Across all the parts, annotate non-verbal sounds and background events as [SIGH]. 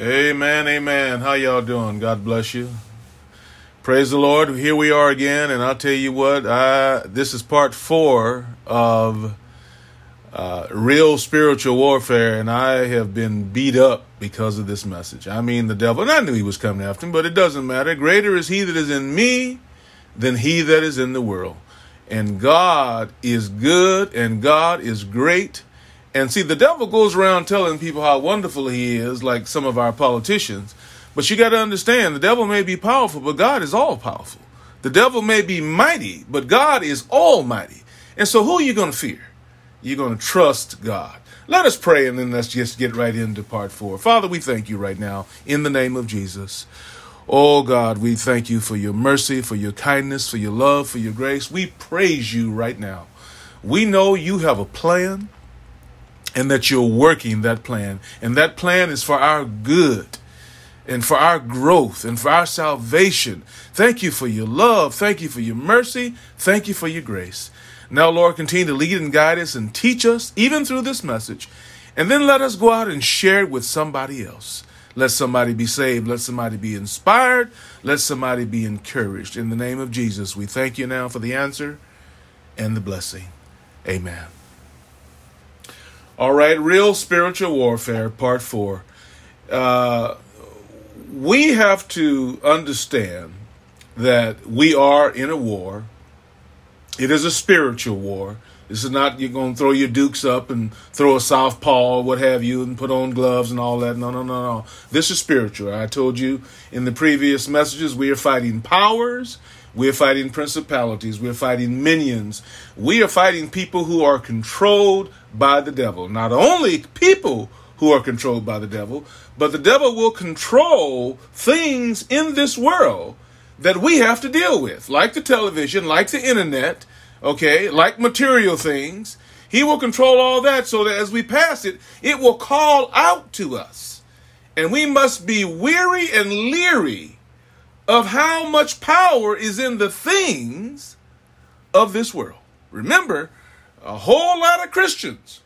Amen, amen. How y'all doing? God bless you. Praise the Lord. Here we are again, and I'll tell you what, I this is part four of uh, real spiritual warfare, and I have been beat up because of this message. I mean, the devil, and I knew he was coming after him, but it doesn't matter. Greater is he that is in me than he that is in the world. And God is good, and God is great and see, the devil goes around telling people how wonderful he is, like some of our politicians. But you got to understand, the devil may be powerful, but God is all powerful. The devil may be mighty, but God is almighty. And so, who are you going to fear? You're going to trust God. Let us pray and then let's just get right into part four. Father, we thank you right now in the name of Jesus. Oh God, we thank you for your mercy, for your kindness, for your love, for your grace. We praise you right now. We know you have a plan and that you're working that plan. And that plan is for our good and for our growth and for our salvation. Thank you for your love. Thank you for your mercy. Thank you for your grace. Now, Lord, continue to lead and guide us and teach us, even through this message. And then let us go out and share it with somebody else. Let somebody be saved. Let somebody be inspired. Let somebody be encouraged. In the name of Jesus, we thank you now for the answer and the blessing. Amen. All right, real spiritual warfare, part four. Uh, we have to understand that we are in a war. It is a spiritual war. This is not you're going to throw your dukes up and throw a southpaw or what have you and put on gloves and all that. No, no, no, no. This is spiritual. I told you in the previous messages we are fighting powers we're fighting principalities. We're fighting minions. We are fighting people who are controlled by the devil. Not only people who are controlled by the devil, but the devil will control things in this world that we have to deal with, like the television, like the internet, okay, like material things. He will control all that so that as we pass it, it will call out to us. And we must be weary and leery of how much power is in the things of this world. Remember, a whole lot of Christians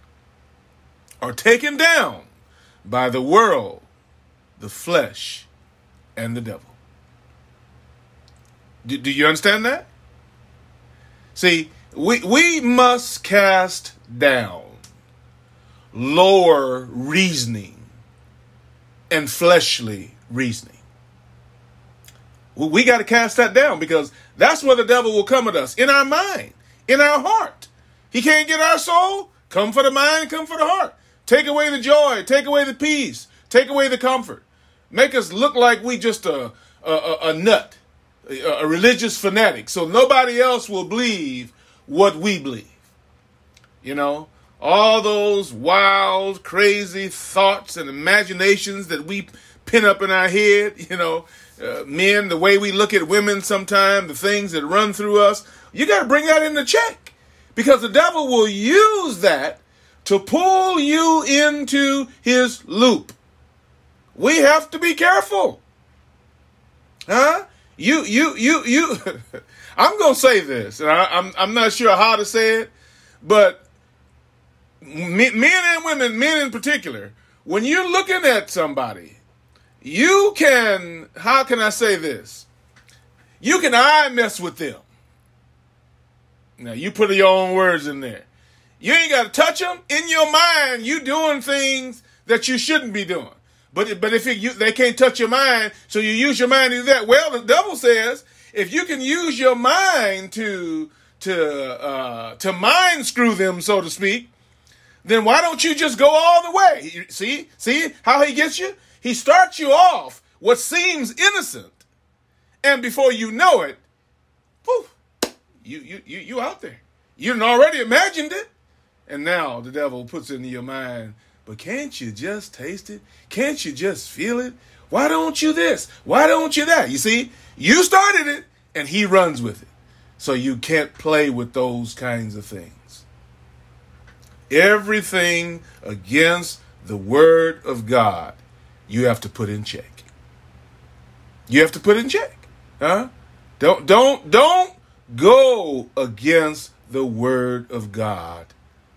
are taken down by the world, the flesh, and the devil. Do, do you understand that? See, we, we must cast down lower reasoning and fleshly reasoning. We got to cast that down because that's where the devil will come at us in our mind, in our heart. He can't get our soul. Come for the mind, come for the heart. Take away the joy, take away the peace, take away the comfort. Make us look like we just a, a, a nut, a, a religious fanatic, so nobody else will believe what we believe. You know, all those wild, crazy thoughts and imaginations that we pin up in our head, [LAUGHS] you know, uh, men, the way we look at women sometimes, the things that run through us, you got to bring that into check because the devil will use that to pull you into his loop. We have to be careful. Huh? You, you, you, you. [LAUGHS] I'm going to say this, and I, I'm, I'm not sure how to say it, but men and women, men in particular, when you're looking at somebody you can, how can I say this? You can I mess with them. Now you put your own words in there. You ain't got to touch them. In your mind, you doing things that you shouldn't be doing. But but if it, you, they can't touch your mind, so you use your mind to do that. Well, the devil says if you can use your mind to to uh, to mind screw them, so to speak, then why don't you just go all the way? See see how he gets you? He starts you off what seems innocent, and before you know it, whew, you you you you out there. You've already imagined it, and now the devil puts it in your mind. But can't you just taste it? Can't you just feel it? Why don't you this? Why don't you that? You see, you started it, and he runs with it. So you can't play with those kinds of things. Everything against the word of God you have to put in check. You have to put in check. Huh? Don't don't don't go against the word of God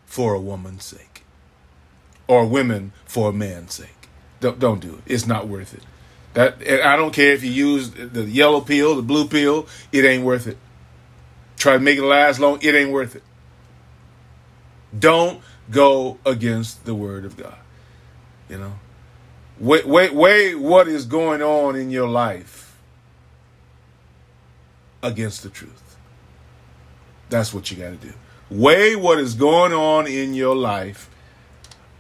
for a woman's sake. Or women for a man's sake. Don't, don't do it. It's not worth it. That I don't care if you use the yellow pill, the blue pill. It ain't worth it. Try to make it last long. It ain't worth it. Don't go against the word of God. You know, wait, wait, wait. What is going on in your life against the truth? That's what you got to do. Weigh what is going on in your life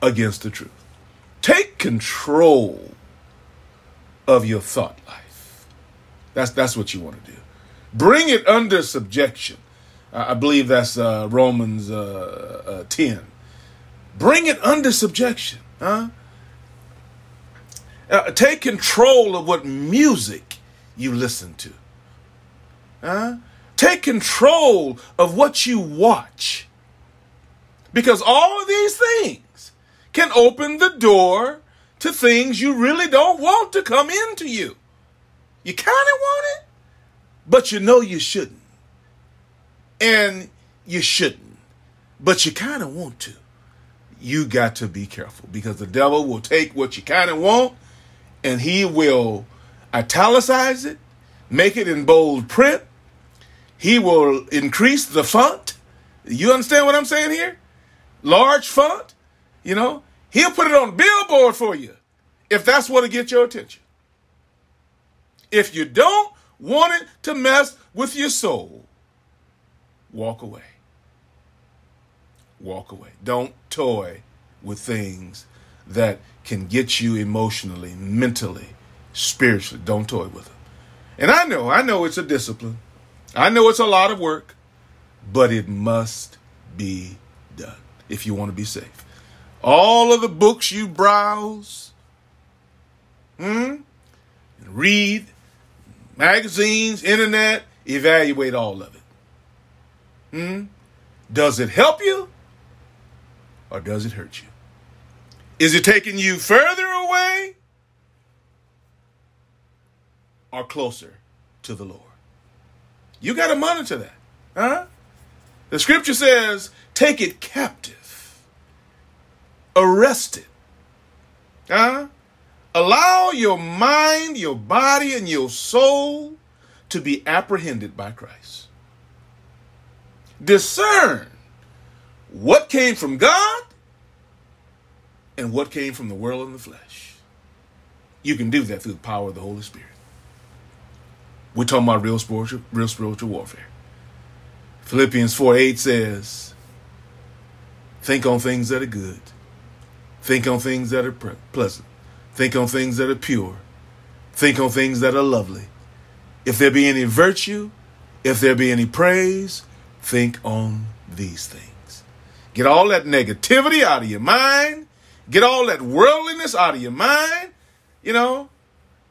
against the truth. Take control of your thought life. That's that's what you want to do. Bring it under subjection. I believe that's uh, Romans uh, uh, ten. Bring it under subjection, huh? Uh, take control of what music you listen to. Take control of what you watch. Because all of these things can open the door to things you really don't want to come into you. You kind of want it, but you know you shouldn't. And you shouldn't, but you kind of want to. You got to be careful because the devil will take what you kind of want and he will italicize it, make it in bold print, he will increase the font. You understand what I'm saying here? Large font. You know, he'll put it on billboard for you if that's what'll get your attention. If you don't want it to mess with your soul, walk away. Walk away. Don't toy with things that can get you emotionally, mentally, spiritually. Don't toy with them. And I know, I know it's a discipline. I know it's a lot of work, but it must be done if you want to be safe. All of the books you browse, hmm, read, magazines, internet, evaluate all of it. Hmm? Does it help you or does it hurt you? Is it taking you further away or closer to the Lord? You got to monitor that. Huh? The scripture says, take it captive, arrest it. Huh? Allow your mind, your body, and your soul to be apprehended by Christ. Discern what came from God and what came from the world and the flesh. You can do that through the power of the Holy Spirit. We're talking about real spiritual, real spiritual warfare. Philippians 4 8 says, Think on things that are good. Think on things that are pleasant. Think on things that are pure. Think on things that are lovely. If there be any virtue, if there be any praise, think on these things. Get all that negativity out of your mind. Get all that worldliness out of your mind. You know,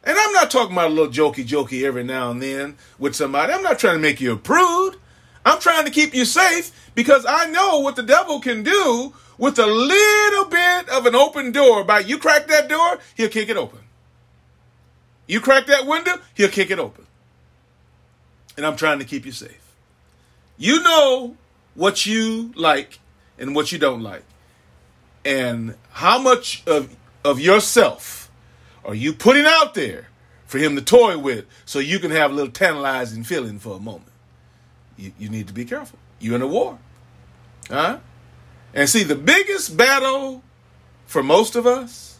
and I'm not talking about a little jokey jokey every now and then with somebody. I'm not trying to make you a prude. I'm trying to keep you safe because I know what the devil can do with a little bit of an open door. By you crack that door, he'll kick it open. You crack that window, he'll kick it open. And I'm trying to keep you safe. You know what you like and what you don't like. And how much of, of yourself are you putting out there for him to toy with so you can have a little tantalizing feeling for a moment? You, you need to be careful. You're in a war. Huh? And see, the biggest battle for most of us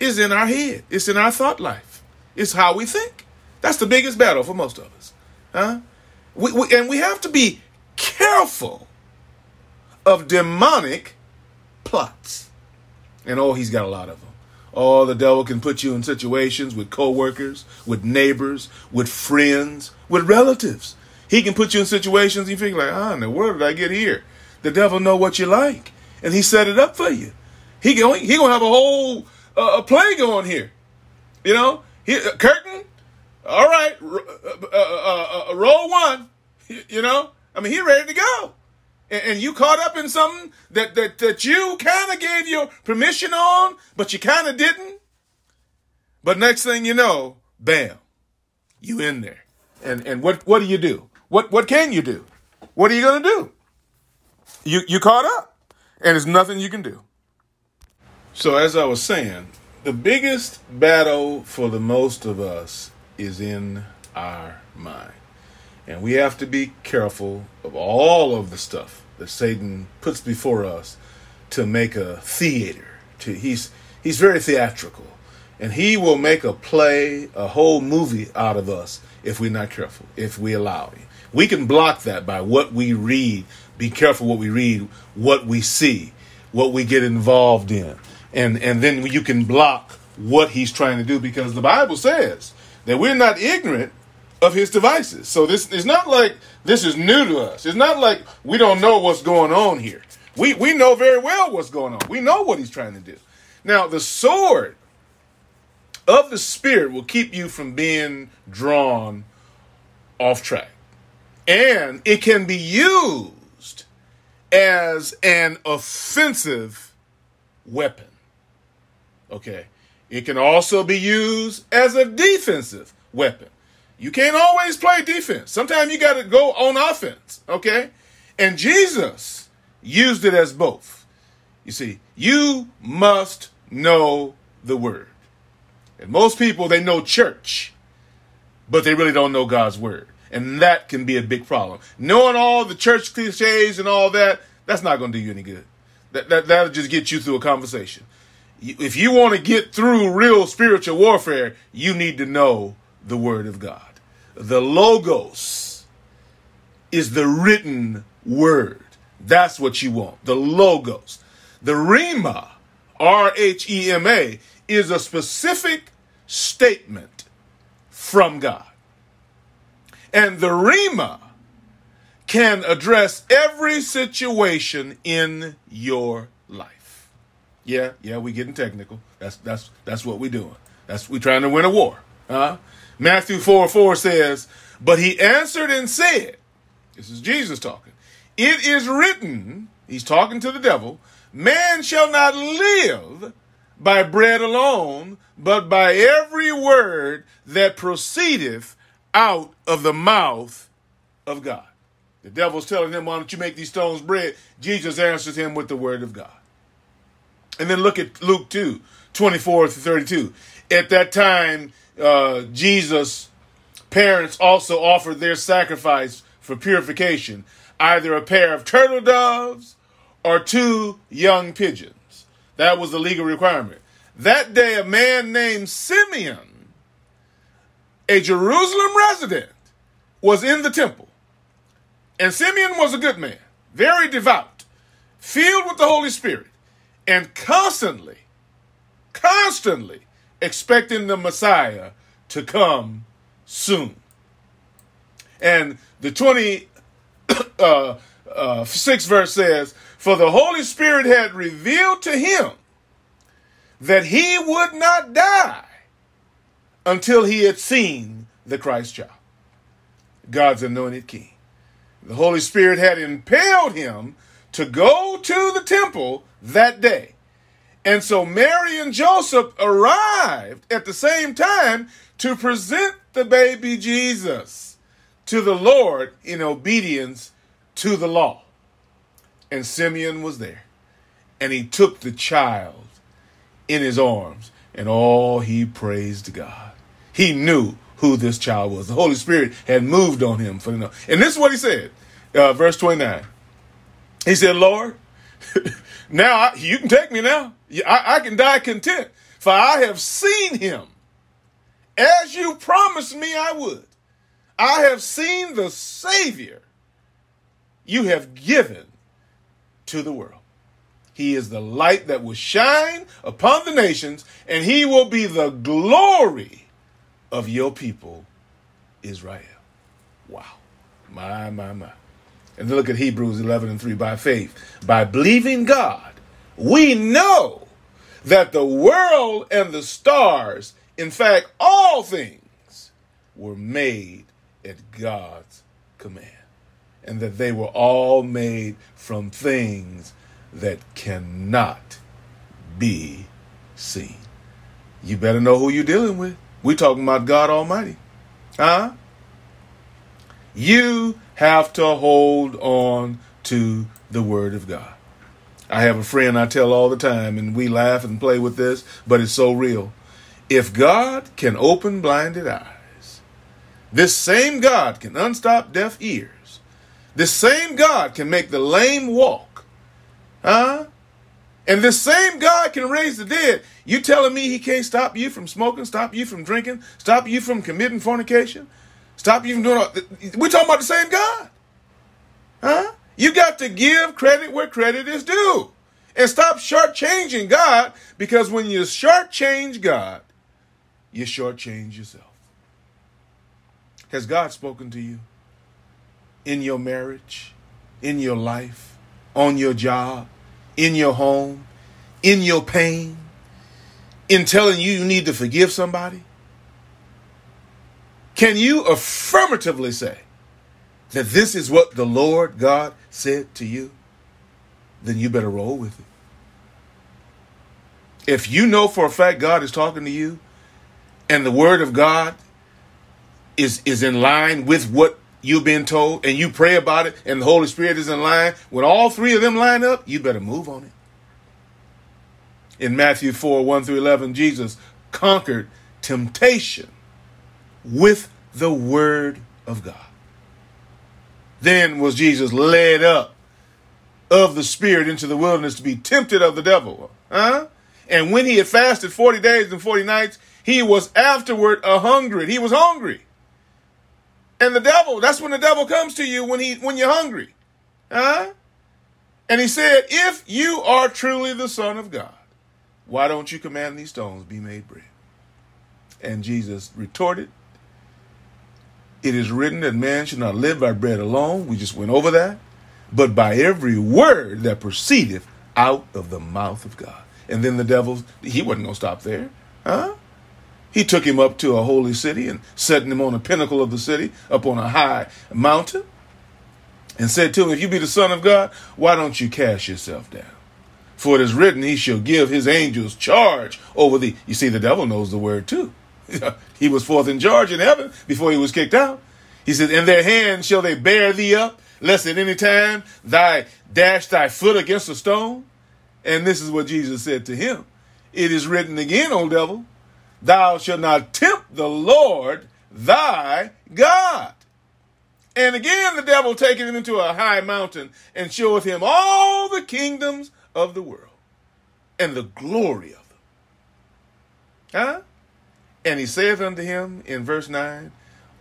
is in our head. It's in our thought life. It's how we think. That's the biggest battle for most of us. Huh? We, we, and we have to be careful of demonic plots. And oh, he's got a lot of them. Oh, the devil can put you in situations with coworkers, with neighbors, with friends, with relatives. He can put you in situations you think like, ah, in the world did I get here? The devil know what you like, and he set it up for you. He going he gonna have a whole uh, a play going here. You know, he, uh, curtain. All right, uh uh, uh, uh, roll one. [LAUGHS] You know, I mean, he ready to go and, and you caught up in something that that, that you kind of gave your permission on, but you kind of didn't. But next thing you know, bam, you in there. And and what what do you do? What what can you do? What are you gonna do? You you caught up, and there's nothing you can do. So as I was saying, the biggest battle for the most of us is in our mind. And we have to be careful of all of the stuff that Satan puts before us to make a theater. To he's he's very theatrical. And he will make a play, a whole movie out of us if we're not careful, if we allow him. We can block that by what we read. Be careful what we read, what we see, what we get involved in. And and then you can block what he's trying to do because the Bible says that we're not ignorant of his devices. So this is not like this is new to us. It's not like we don't know what's going on here. We we know very well what's going on. We know what he's trying to do. Now the sword of the spirit will keep you from being drawn off track. And it can be used as an offensive weapon. Okay. It can also be used as a defensive weapon. You can't always play defense. Sometimes you got to go on offense, okay? And Jesus used it as both. You see, you must know the word. And most people, they know church, but they really don't know God's word. And that can be a big problem. Knowing all the church cliches and all that, that's not going to do you any good. That, that, that'll just get you through a conversation. If you want to get through real spiritual warfare, you need to know the word of God. The Logos is the written word. That's what you want. The Logos. The Rhema, R H E M A, is a specific statement from God. And the Rhema can address every situation in your life. Yeah, yeah, we getting technical. That's that's that's what we doing. That's we trying to win a war. Huh? Matthew 4 4 says, But he answered and said, This is Jesus talking. It is written, he's talking to the devil, man shall not live by bread alone, but by every word that proceedeth out of the mouth of God. The devil's telling him, Why don't you make these stones bread? Jesus answers him with the word of God. And then look at Luke 2 24 to 32. At that time, uh, Jesus' parents also offered their sacrifice for purification, either a pair of turtle doves or two young pigeons. That was the legal requirement. That day, a man named Simeon, a Jerusalem resident, was in the temple. And Simeon was a good man, very devout, filled with the Holy Spirit, and constantly, constantly expecting the Messiah to come soon. And the 26th [COUGHS] uh, uh, verse says, For the Holy Spirit had revealed to him that he would not die until he had seen the Christ child, God's anointed king. The Holy Spirit had impelled him to go to the temple that day and so Mary and Joseph arrived at the same time to present the baby Jesus to the Lord in obedience to the law. And Simeon was there. And he took the child in his arms and all he praised God. He knew who this child was. The Holy Spirit had moved on him for the. And this is what he said, uh, verse 29. He said, Lord, [LAUGHS] now I, you can take me now. I, I can die content, for I have seen him as you promised me I would. I have seen the Savior you have given to the world. He is the light that will shine upon the nations, and he will be the glory of your people, Israel. Wow. My, my, my. And then look at Hebrews 11 and 3 by faith. By believing God, we know that the world and the stars, in fact, all things, were made at God's command. And that they were all made from things that cannot be seen. You better know who you're dealing with. We're talking about God Almighty. Huh? You have to hold on to the Word of God. I have a friend I tell all the time, and we laugh and play with this, but it's so real. If God can open blinded eyes, this same God can unstop deaf ears. This same God can make the lame walk. Huh? And this same God can raise the dead. You telling me he can't stop you from smoking, stop you from drinking, stop you from committing fornication, stop from doing all we're talking about the same God. Huh? You got to give credit where credit is due. And stop shortchanging God because when you shortchange God, you shortchange yourself. Has God spoken to you in your marriage, in your life, on your job, in your home, in your pain, in telling you you need to forgive somebody? Can you affirmatively say that this is what the Lord God said to you? Then you better roll with it. If you know for a fact God is talking to you and the word of God is is in line with what you've been told and you pray about it and the Holy Spirit is in line, when all three of them line up, you better move on it. In Matthew 4 1 through 11, Jesus conquered temptation with the Word of God. Then was Jesus led up of the Spirit into the wilderness to be tempted of the devil. Huh? And when he had fasted 40 days and 40 nights, he was afterward a hungry. He was hungry. And the devil, that's when the devil comes to you when he when you're hungry. Huh? And he said, If you are truly the Son of God, why don't you command these stones be made bread? And Jesus retorted, It is written that man should not live by bread alone. We just went over that. But by every word that proceedeth out of the mouth of God. And then the devil, he wasn't going to stop there. Huh? He took him up to a holy city and set him on a pinnacle of the city, up on a high mountain, and said to him, If you be the Son of God, why don't you cast yourself down? For it is written, He shall give His angels charge over thee. You see, the devil knows the word too. [LAUGHS] he was forth in charge in heaven before he was kicked out. He said, In their hands shall they bear thee up, lest at any time thy dash thy foot against a stone. And this is what Jesus said to him. It is written again, O devil, Thou shalt not tempt the Lord thy God. And again, the devil taketh him into a high mountain and showeth him all the kingdoms of the world and the glory of them. Huh? And he saith unto him in verse 9,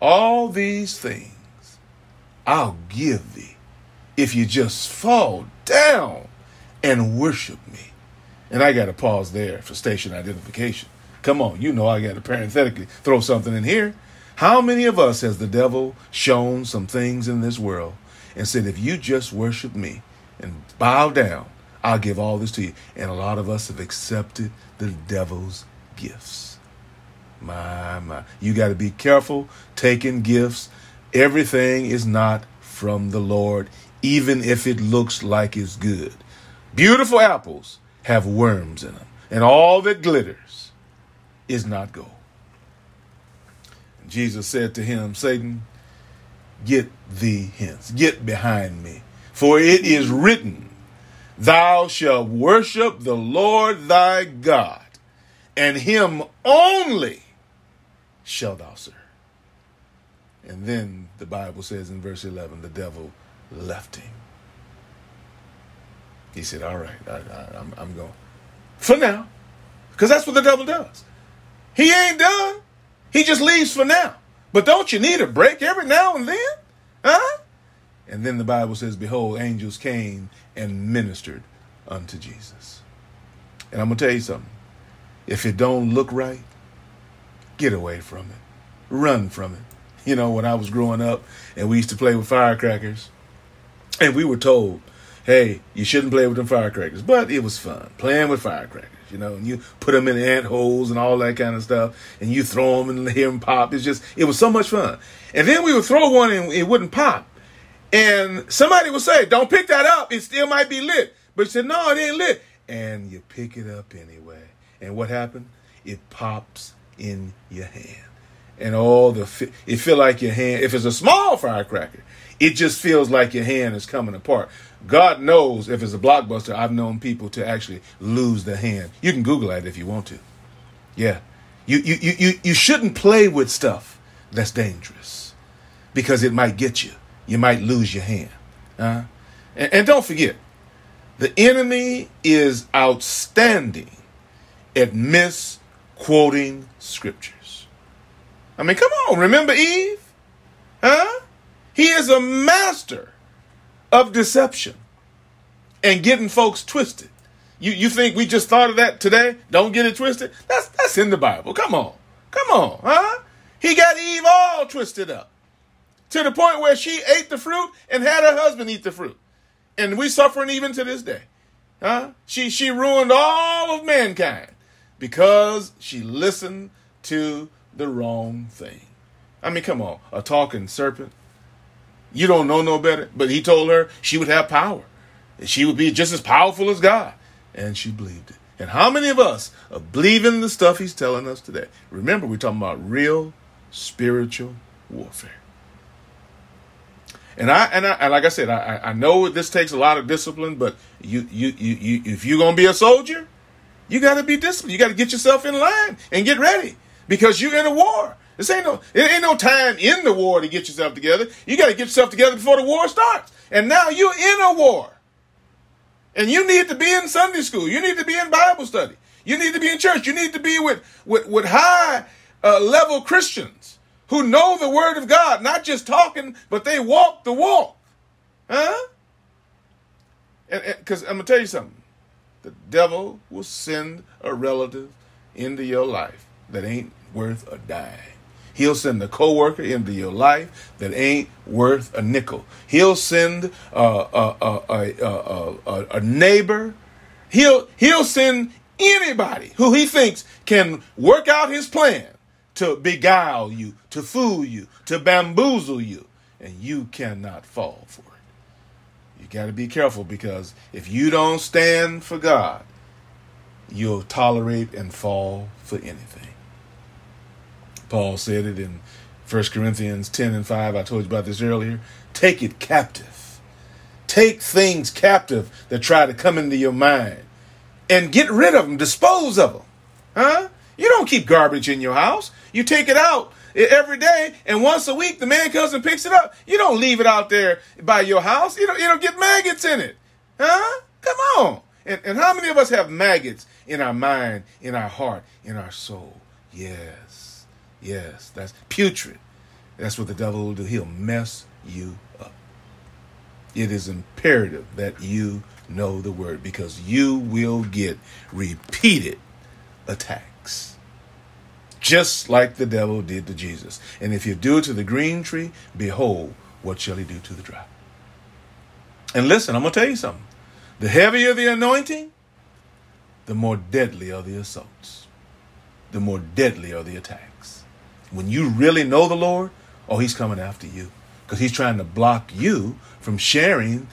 All these things I'll give thee if you just fall down and worship me. And I got to pause there for station identification. Come on, you know I got to parenthetically throw something in here. How many of us has the devil shown some things in this world and said, if you just worship me and bow down, I'll give all this to you? And a lot of us have accepted the devil's gifts. My, my. You got to be careful taking gifts. Everything is not from the Lord, even if it looks like it's good. Beautiful apples have worms in them, and all that glitters is not gold. Jesus said to him, Satan, get thee hence, get behind me, for it is written, Thou shalt worship the Lord thy God, and him only serve. And then the Bible says in verse 11, the devil left him. He said, All right, I, I, I'm, I'm going. For now. Because that's what the devil does. He ain't done. He just leaves for now. But don't you need a break every now and then? Huh? And then the Bible says, Behold, angels came and ministered unto Jesus. And I'm going to tell you something. If it don't look right, get away from it. Run from it. You know, when I was growing up and we used to play with firecrackers, and we were told, hey, you shouldn't play with them firecrackers. But it was fun playing with firecrackers you know, and you put them in ant holes and all that kind of stuff, and you throw them and [LAUGHS] hear them pop. It's just, it was so much fun. And then we would throw one and it wouldn't pop. And somebody would say, don't pick that up. It still might be lit. But you said, no, it ain't lit. And you pick it up anyway. And what happened? It pops in your hand. and all the it feel like your hand. If it's a small firecracker, it just feels like your hand is coming apart. God knows if it's a blockbuster, I've known people to actually lose the hand. You can Google that if you want to. Yeah. You, you, you, you, you shouldn't play with stuff that's dangerous because it might get you. You might lose your hand. Uh, and, and don't forget, the enemy is outstanding at misquoting scriptures. I mean, come on, remember Eve? Huh? He is a master of deception and getting folks twisted. You you think we just thought of that today? Don't get it twisted. That's that's in the Bible. Come on. Come on, huh? He got Eve all twisted up. To the point where she ate the fruit and had her husband eat the fruit. And we suffering even to this day. Huh? She she ruined all of mankind because she listened to the wrong thing. I mean, come on, a talking serpent. You don't know no better, but he told her she would have power. She would be just as powerful as God. And she believed it. And how many of us are believing the stuff he's telling us today? Remember, we're talking about real spiritual warfare. And I and I and like I said, I I know this takes a lot of discipline, but you you you, you if you're gonna be a soldier, you got to be disciplined. You got to get yourself in line and get ready because you're in a war. This ain't no it ain't no time in the war to get yourself together. You got to get yourself together before the war starts. And now you're in a war. And you need to be in Sunday school. You need to be in Bible study. You need to be in church. You need to be with with, with high uh, level Christians who know the word of God, not just talking, but they walk the walk. Huh? Because I'm to tell you something. The devil will send a relative into your life that ain't worth a dime. He'll send a coworker into your life that ain't worth a nickel. He'll send a, a, a, a, a neighbor. He'll, he'll send anybody who he thinks can work out his plan to beguile you, to fool you, to bamboozle you, and you cannot fall for it. You got to be careful because if you don't stand for God, you'll tolerate and fall for anything. Paul said it in 1 Corinthians 10 and 5. I told you about this earlier. Take it captive. Take things captive that try to come into your mind and get rid of them, dispose of them. Huh? You don't keep garbage in your house. You take it out every day, and once a week the man comes and picks it up. You don't leave it out there by your house. You don't, you don't get maggots in it. Huh? Come on. And, and how many of us have maggots in our mind, in our heart, in our soul? Yes. Yes. That's putrid. That's what the devil will do. He'll mess you up. It is imperative that you know the word because you will get repeated attacks just like the devil did to Jesus. And if you do to the green tree, behold, what shall he do to the dry? And listen, I'm going to tell you something. The heavier the anointing, the more deadly are the assaults, the more deadly are the attacks. When you really know the Lord, oh, he's coming after you because he's trying to block you from sharing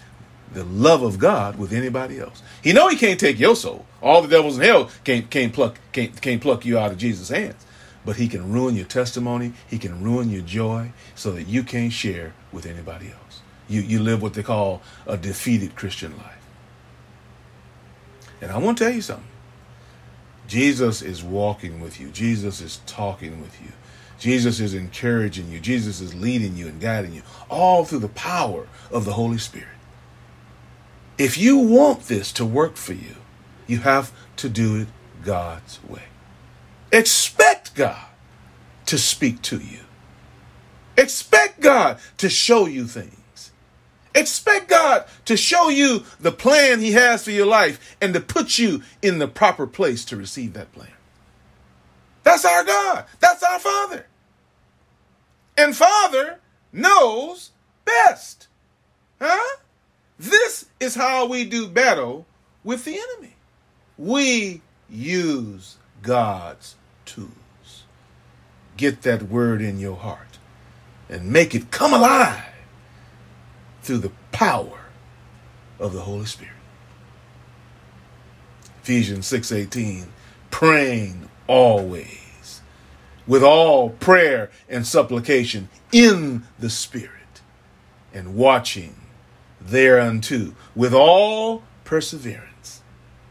the love of God with anybody else. He know he can't take your soul. All the devils in hell can't can't pluck can't can't pluck you out of Jesus' hands but he can ruin your testimony. He can ruin your joy so that you can't share with anybody else. You, you live what they call a defeated Christian life. And I want to tell you something. Jesus is walking with you. Jesus is talking with you. Jesus is encouraging you. Jesus is leading you and guiding you, all through the power of the Holy Spirit. If you want this to work for you, you have to do it God's way. Expect God to speak to you. Expect God to show you things. Expect God to show you the plan He has for your life and to put you in the proper place to receive that plan. That's our God. That's our Father. And Father knows best. Huh? This is how we do battle with the enemy. We use God's tools. Get that word in your heart and make it come alive through the power of the Holy Spirit. Ephesians 6:18 praying always with all prayer and supplication in the Spirit, and watching thereunto with all perseverance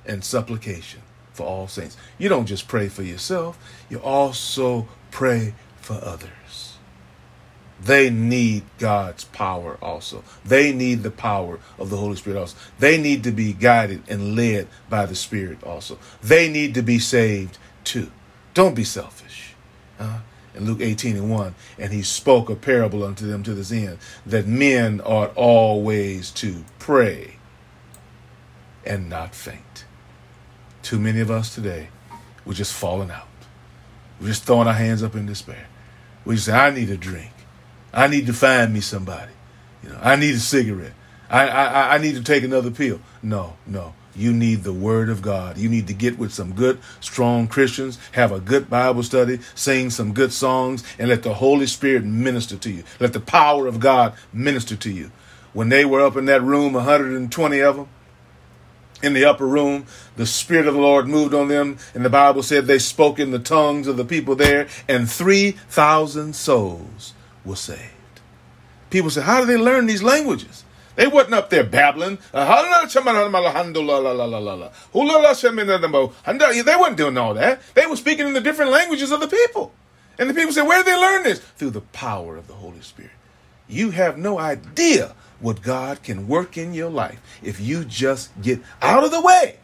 and supplication for all saints. You don't just pray for yourself, you also pray for others. They need God's power also. They need the power of the Holy Spirit also. They need to be guided and led by the Spirit also. They need to be saved too. Don't be selfish. Uh, in Luke 18 and 1, and he spoke a parable unto them to this end, that men ought always to pray and not faint. Too many of us today, we're just falling out. We're just throwing our hands up in despair. We say, I need a drink. I need to find me somebody. You know, I need a cigarette. I, I, I need to take another pill. No, no. You need the Word of God. You need to get with some good, strong Christians, have a good Bible study, sing some good songs, and let the Holy Spirit minister to you. Let the power of God minister to you. When they were up in that room, 120 of them, in the upper room, the Spirit of the Lord moved on them, and the Bible said they spoke in the tongues of the people there, and 3,000 souls were saved. People say, How do they learn these languages? They wasn't up there babbling. [LAUGHS] They weren't doing all that. They were speaking in the different languages of the people. And the people said, Where did they learn this? Through the power of the Holy Spirit. You have no idea what God can work in your life if you just get out of the way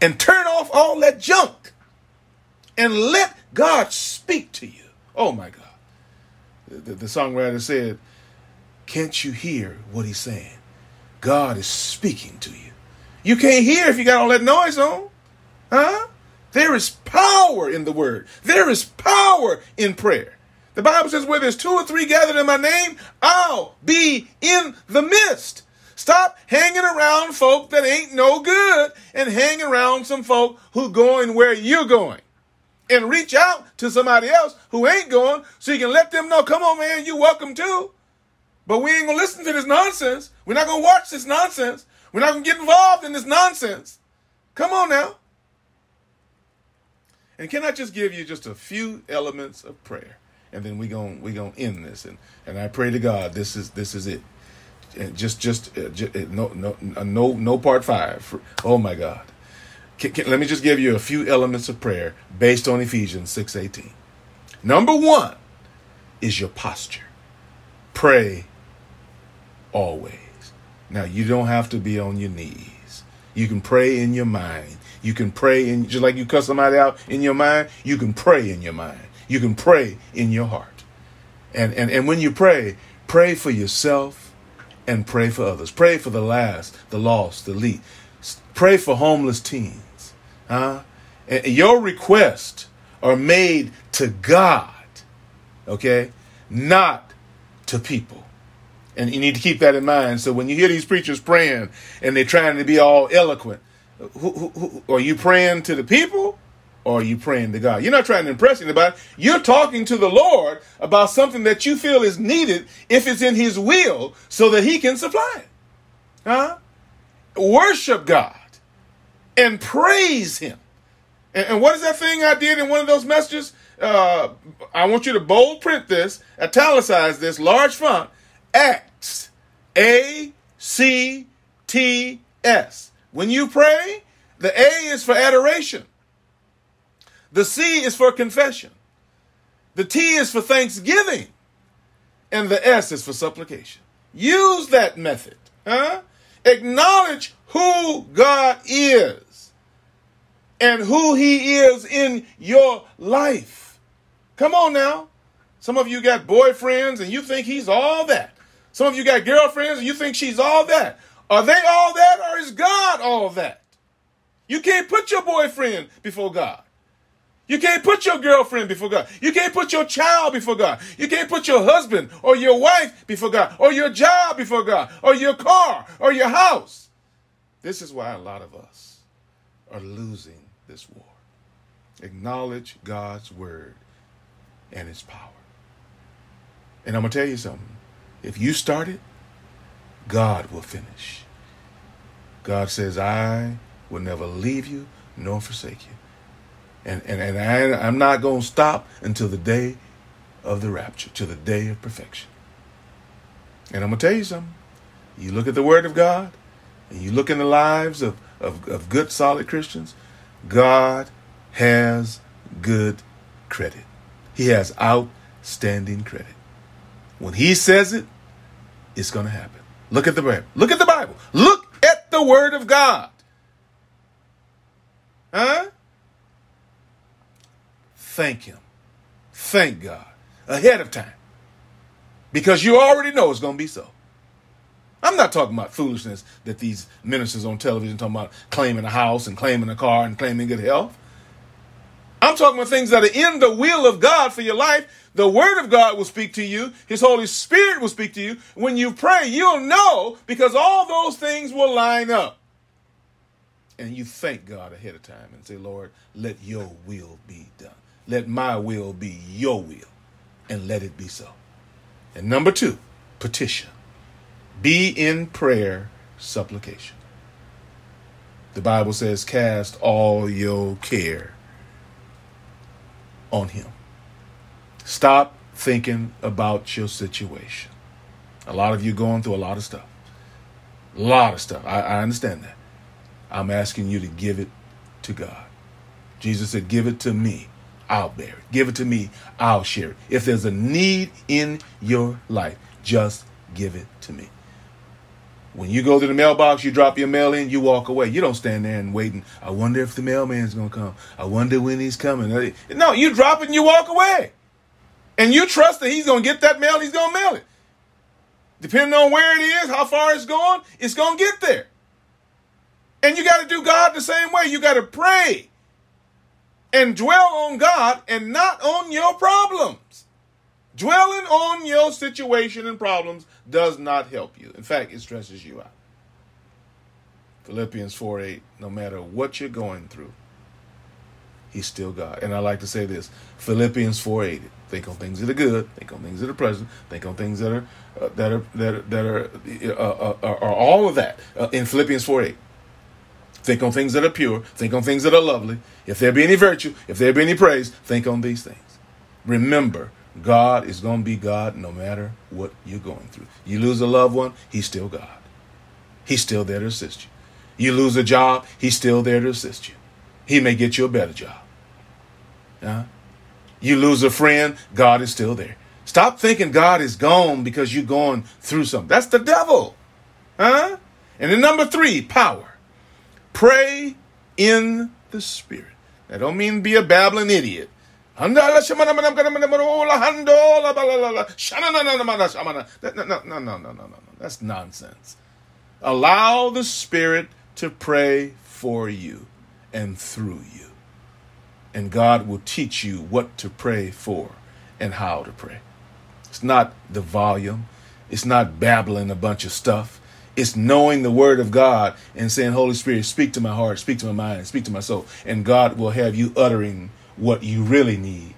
and turn off all that junk and let God speak to you. Oh my God. The, the, songwriter said, Can't you hear what he's saying? God is speaking to you. You can't hear if you got all that noise on. Huh? There is power in the word. There is power in prayer. The Bible says, where there's two or three gathered in my name, I'll be in the midst. Stop hanging around folk that ain't no good and hang around some folk who going where you're going. And reach out to somebody else who ain't going so you can let them know, come on, man, you're welcome too. But we ain't gonna listen to this nonsense. We're not gonna watch this nonsense. We're not gonna get involved in this nonsense. Come on now. And can I just give you just a few elements of prayer? And then we going we gonna end this. And and I pray to God this is this is it. And just just, uh, just uh, no no uh, no no part five. Oh my God. Can, can, let me just give you a few elements of prayer based on Ephesians six eighteen. Number one is your posture. Pray always. Now, you don't have to be on your knees. You can pray in your mind. You can pray in, just like you cut somebody out in your mind, you can pray in your mind. You can pray in your heart. And, and, and when you pray, pray for yourself and pray for others. Pray for the last, the lost, the least. Pray for homeless teens. Huh? And your requests are made to God, okay? Not to people. And you need to keep that in mind. So when you hear these preachers praying and they're trying to be all eloquent, who, who, who, are you praying to the people or are you praying to God? You're not trying to impress anybody. You're talking to the Lord about something that you feel is needed if it's in His will so that He can supply it. Huh? Worship God and praise Him. And, and what is that thing I did in one of those messages? Uh, I want you to bold print this, italicize this, large font Acts. A C T S. When you pray, the A is for adoration. The C is for confession. The T is for thanksgiving. And the S is for supplication. Use that method. Huh? Acknowledge who God is and who He is in your life. Come on now. Some of you got boyfriends and you think He's all that. Some of you got girlfriends and you think she's all that. Are they all that or is God all that? You can't put your boyfriend before God. You can't put your girlfriend before God. You can't put your child before God. You can't put your husband or your wife before God or your job before God or your car or your house. This is why a lot of us are losing this war. Acknowledge God's word and its power. And I'm going to tell you something. If you start it, God will finish. God says, I will never leave you nor forsake you. And, and, and I, I'm not going to stop until the day of the rapture, till the day of perfection. And I'm going to tell you something. You look at the Word of God, and you look in the lives of, of, of good, solid Christians, God has good credit. He has outstanding credit. When He says it, it's going to happen. Look at the Bible. Look at the Bible. Look at the Word of God. Huh? Thank Him. Thank God ahead of time because you already know it's going to be so. I'm not talking about foolishness that these ministers on television talking about claiming a house and claiming a car and claiming good health. I'm talking about things that are in the will of God for your life. The Word of God will speak to you. His Holy Spirit will speak to you. When you pray, you'll know because all those things will line up and you thank God ahead of time and say, Lord, let your will be done. Let my will be your will, and let it be so. And number two, petition. Be in prayer, supplication. The Bible says, cast all your care on him. Stop thinking about your situation. A lot of you going through a lot of stuff. A lot of stuff. I, I understand that. I'm asking you to give it to God. Jesus said, Give it to me. I'll bear it. Give it to me. I'll share it. If there's a need in your life, just give it to me. When you go to the mailbox, you drop your mail in, you walk away. You don't stand there and waiting. I wonder if the mailman's going to come. I wonder when he's coming. Uh, no, you drop it and you walk away. And you trust that he's going to get that mail, he's going to mail it. Depending on where it is, how far it's going, it's going to get there. And you got to do God the same way. You got to pray and dwell on God and not on your problems. Dwelling on your situation and problems does not help you. In fact, it stresses you out. Philippians 4 8, no matter what you're going through, He's still God. And I like to say this Philippians 4 8, think on things that are good, think on things that are pleasant, think on things that are, uh, that are, that are, that are, uh, uh, are all of that uh, in Philippians 4 8. Think on things that are pure. Think on things that are lovely. If there be any virtue, if there be any praise, think on these things. Remember, God is going to be God no matter what you're going through. You lose a loved one, He's still God. He's still there to assist you. You lose a job, He's still there to assist you. He may get you a better job. You lose a friend, God is still there. Stop thinking God is gone because you're going through something. That's the devil. Huh? And then number three, power. Pray in the Spirit. I don't mean be a babbling idiot. No, no, no, no, no. That's nonsense. Allow the Spirit to pray for you and through you. And God will teach you what to pray for and how to pray. It's not the volume, it's not babbling a bunch of stuff. It's knowing the word of God and saying, Holy Spirit, speak to my heart, speak to my mind, speak to my soul. And God will have you uttering what you really need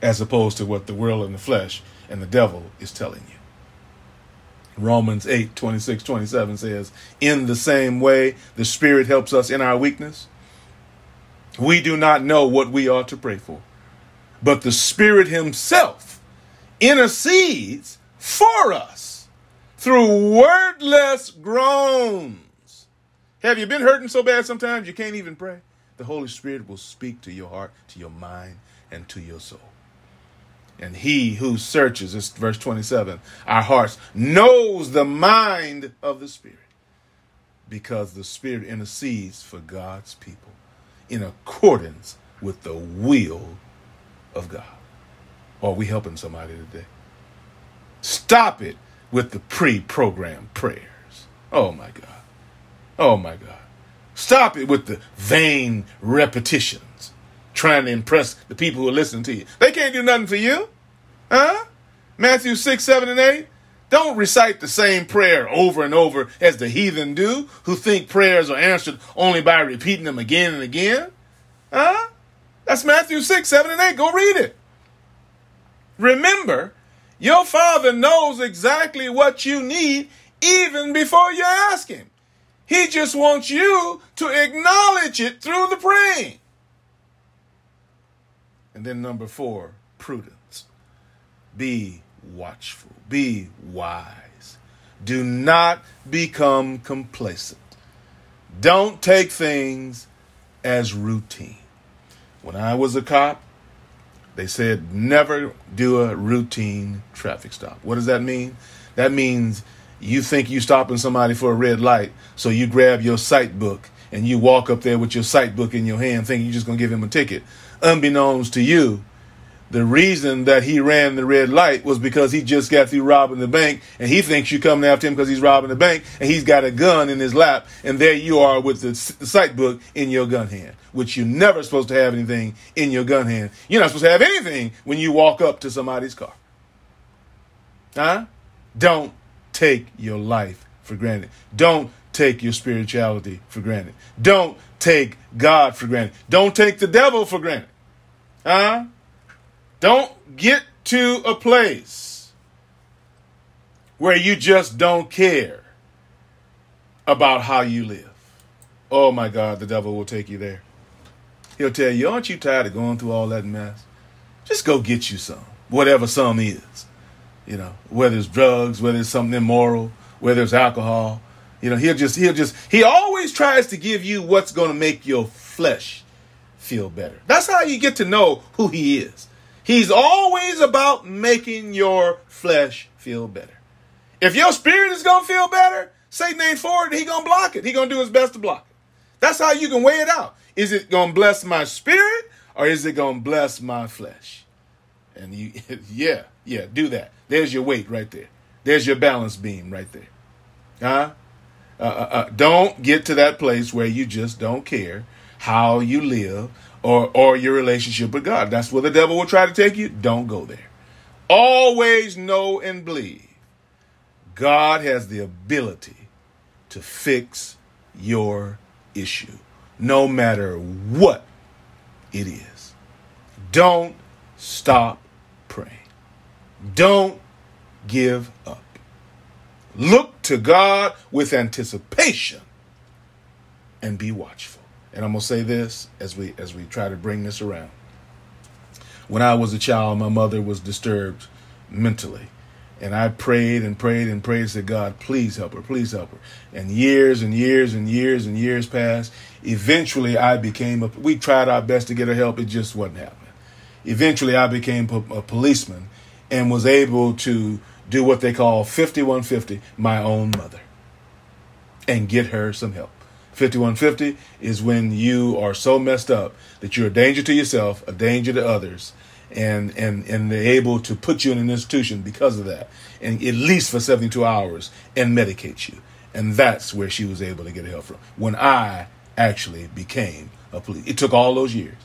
as opposed to what the world and the flesh and the devil is telling you. Romans 8, 26, 27 says, In the same way, the Spirit helps us in our weakness. We do not know what we ought to pray for, but the Spirit Himself intercedes for us through wordless groans. Have you been hurting so bad sometimes you can't even pray? The Holy Spirit will speak to your heart, to your mind, and to your soul. And he who searches, this verse 27, our hearts, knows the mind of the Spirit because the Spirit intercedes for God's people in accordance with the will of God. Are we helping somebody today? Stop it with the pre programmed prayers. Oh my God. Oh my God. Stop it with the vain repetitions, trying to impress the people who are listening to you. They can't do nothing for you. Huh? Matthew 6, 7, and 8. Don't recite the same prayer over and over as the heathen do, who think prayers are answered only by repeating them again and again. Huh? That's Matthew 6, 7, and 8. Go read it. Remember, your father knows exactly what you need even before you ask him. He just wants you to acknowledge it through the praying. And then number four, prudence. Be watchful. Be wise. Do not become complacent. Don't take things as routine. When I was a cop, they said never do a routine traffic stop. What does that mean? That means you think you're stopping somebody for a red light, so you grab your cite book and you walk up there with your cite book in your hand, thinking you're just gonna give him a ticket. Unbeknownst to you, the reason that he ran the red light was because he just got through robbing the bank and he thinks you're coming after him because he's robbing the bank and he's got a gun in his lap and there you are with the cite book in your gun hand which you're never supposed to have anything in your gun hand. You're not supposed to have anything when you walk up to somebody's car. Huh? Don't take your life for granted. Don't take your spirituality for granted. Don't take god for granted. Don't take the devil for granted. Huh don't get to a place where you just don't care about how you live. Oh my God, the devil will take you there. He'll tell you, Aren't you tired of going through all that mess? Just go get you some, whatever some is. You know, whether it's drugs, whether it's something immoral, whether it's alcohol. You know, he'll just, he'll just, he always tries to give you what's going to make your flesh feel better. That's how you get to know who he is. He's always about making your flesh feel better. If your spirit is going to feel better, Satan ain't for it. He going to block it. He going to do his best to block it. That's how you can weigh it out. Is it going to bless my spirit or is it going to bless my flesh? And you, [LAUGHS] yeah, yeah, do that. There's your weight right there. There's your balance beam right there. Huh? Uh, uh, uh, don't get to that place where you just don't care how you live or or your relationship with God. That's where the devil will try to take you. Don't go there. Always know and believe God has the ability to fix your issue, no matter what it is. Don't stop praying. Don't give up. Look to God with anticipation and be watchful. And I'm gonna say this as we as we try to bring this around. When I was a child, my mother was disturbed mentally. And I prayed and prayed and prayed to God, please help her, please help her. And years and years and years and years passed. Eventually, I became a, we tried our best to get her help, it just wasn't happening. Eventually, I became a policeman and was able to do what they call 5150, my own mother, and get her some help. 5150 is when you are so messed up that you're a danger to yourself, a danger to others, and and and they're able to put you in an institution because of that, and at least for 72 hours, and medicate you. And that's where she was able to get help from. When I actually became a police, it took all those years,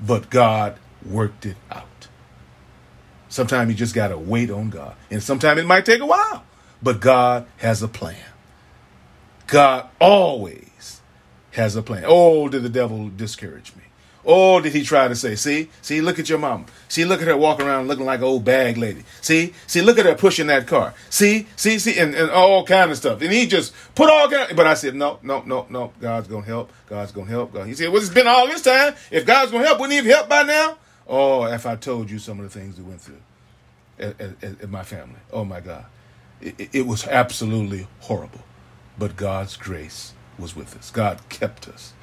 but God worked it out. Sometimes you just gotta wait on God, and sometimes it might take a while, but God has a plan. God always has a plan. Oh, did the devil discourage me? Oh, did he try to say, see, see, look at your mom. See, look at her walking around looking like an old bag lady. See, see, look at her pushing that car. See, see, see, and, and all kind of stuff. And he just put all kind. Of, but I said, no, no, no, no. God's gonna help. God's gonna help. God. He said, well, it's been all this time. If God's gonna help, wouldn't He have helped by now? Oh, if I told you some of the things we went through in my family. Oh my God, it, it was absolutely horrible. But God's grace was with us. God kept us.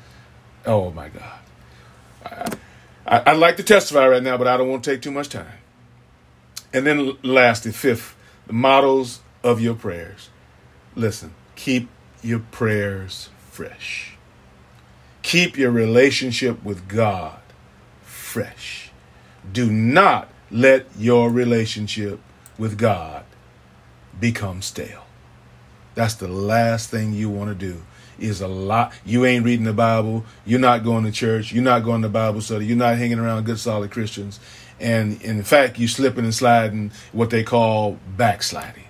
Oh my God. I, would like to testify right now, but I don't want to take too much time. And then lastly, fifth, the models of your prayers. Listen, keep your prayers fresh. Keep your relationship with God fresh. Do not let your relationship with God become stale. That's the last thing you want to do is a lot. You ain't reading the Bible. You're not going to church. You're not going to Bible study. You're not hanging around good, solid Christians. And in fact, you're slipping and sliding what they call backsliding.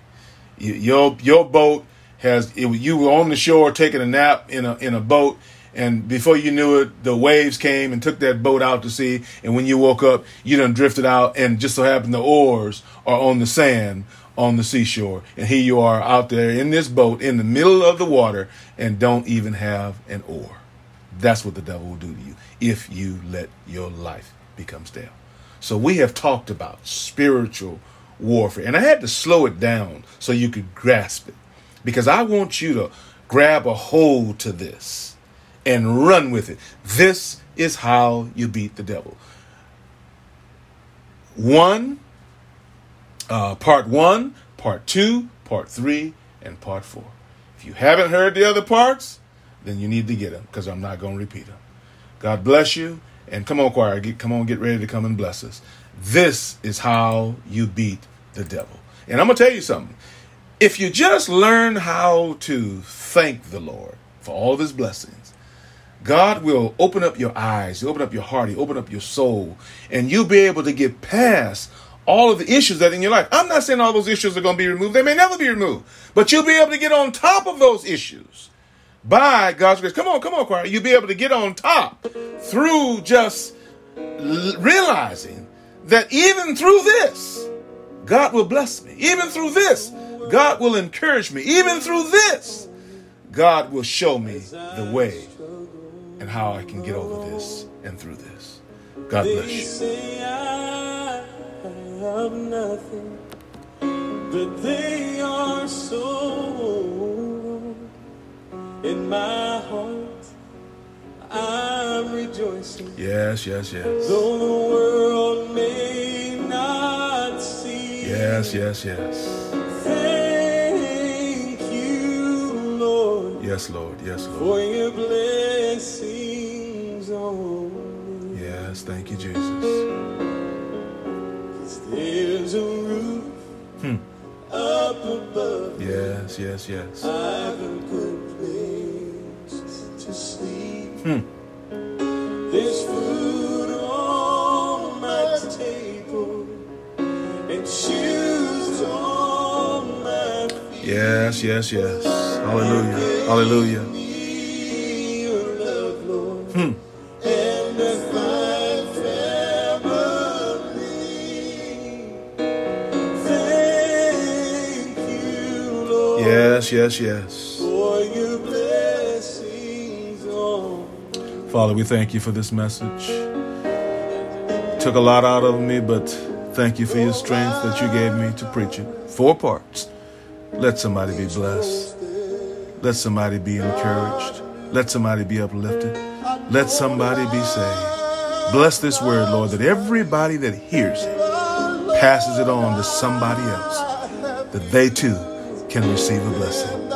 Your your boat has you were on the shore taking a nap in a in a boat, and before you knew it, the waves came and took that boat out to sea. And when you woke up, you done drifted out, and just so happened the oars are on the sand on the seashore. And here you are out there in this boat in the middle of the water and don't even have an oar. That's what the devil will do to you if you let your life become stale. So we have talked about spiritual warfare. And I had to slow it down so you could grasp it. Because I want you to grab a hold to this and run with it. This is how you beat the devil. One, uh, part one, part two, part three, and part four. If you haven't heard the other parts, then you need to get them because I'm not going to repeat them. God bless you. And come on, choir, get, come on, get ready to come and bless us. This is how you beat the devil. And I'm going to tell you something. If you just learn how to thank the Lord for all of his blessings, God will open up your eyes, He open up your heart, he open up your soul, and you'll be able to get past all of the issues that in your life. I'm not saying all those issues are going to be removed. They may never be removed, but you'll be able to get on top of those issues by God's grace. Come on, come on, choir. You'll be able to get on top through just realizing that even through this, God will bless me. Even through this, God will encourage me. Even through this, God will show me the way and how I can get over this and through this. God bless you have nothing, but they are so in my heart. I'm rejoicing. Yes, yes, yes. Though the world may not see. Yes, yes, yes. Thank you, Lord. Yes, Lord. Yes, Lord. For your blessings on me. Yes, thank you, Jesus. There's a roof hmm. up above. Yes, yes, yes. I've a good place to sleep. Hmm. There's food on my table and shoes on my feet. Yes, yes, yes. Hallelujah. Hallelujah. Yes, yes, Father, we thank you for this message. Took a lot out of me, but thank you for your strength that you gave me to preach it. Four parts. Let somebody be blessed. Let somebody be encouraged. Let somebody be uplifted. Let somebody be saved. Bless this word, Lord, that everybody that hears it passes it on to somebody else, that they too can receive a blessing.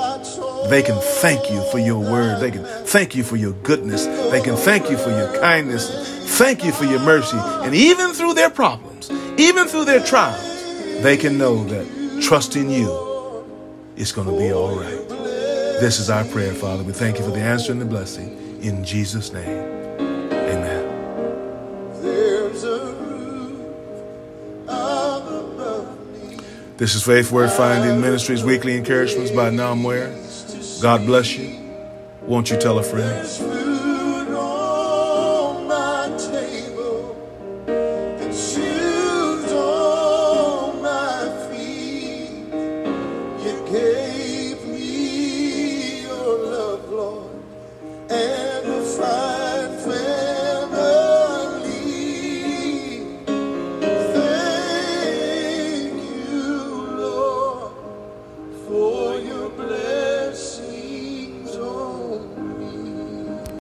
They can thank you for your word. They can thank you for your goodness. They can thank you for your kindness. Thank you for your mercy. And even through their problems, even through their trials, they can know that trusting you is going to be all right. This is our prayer, Father. We thank you for the answer and the blessing. In Jesus' name, This is Faith Word Finding Ministries Weekly Encouragements by Nam Ware. God bless you. Won't you tell a friend?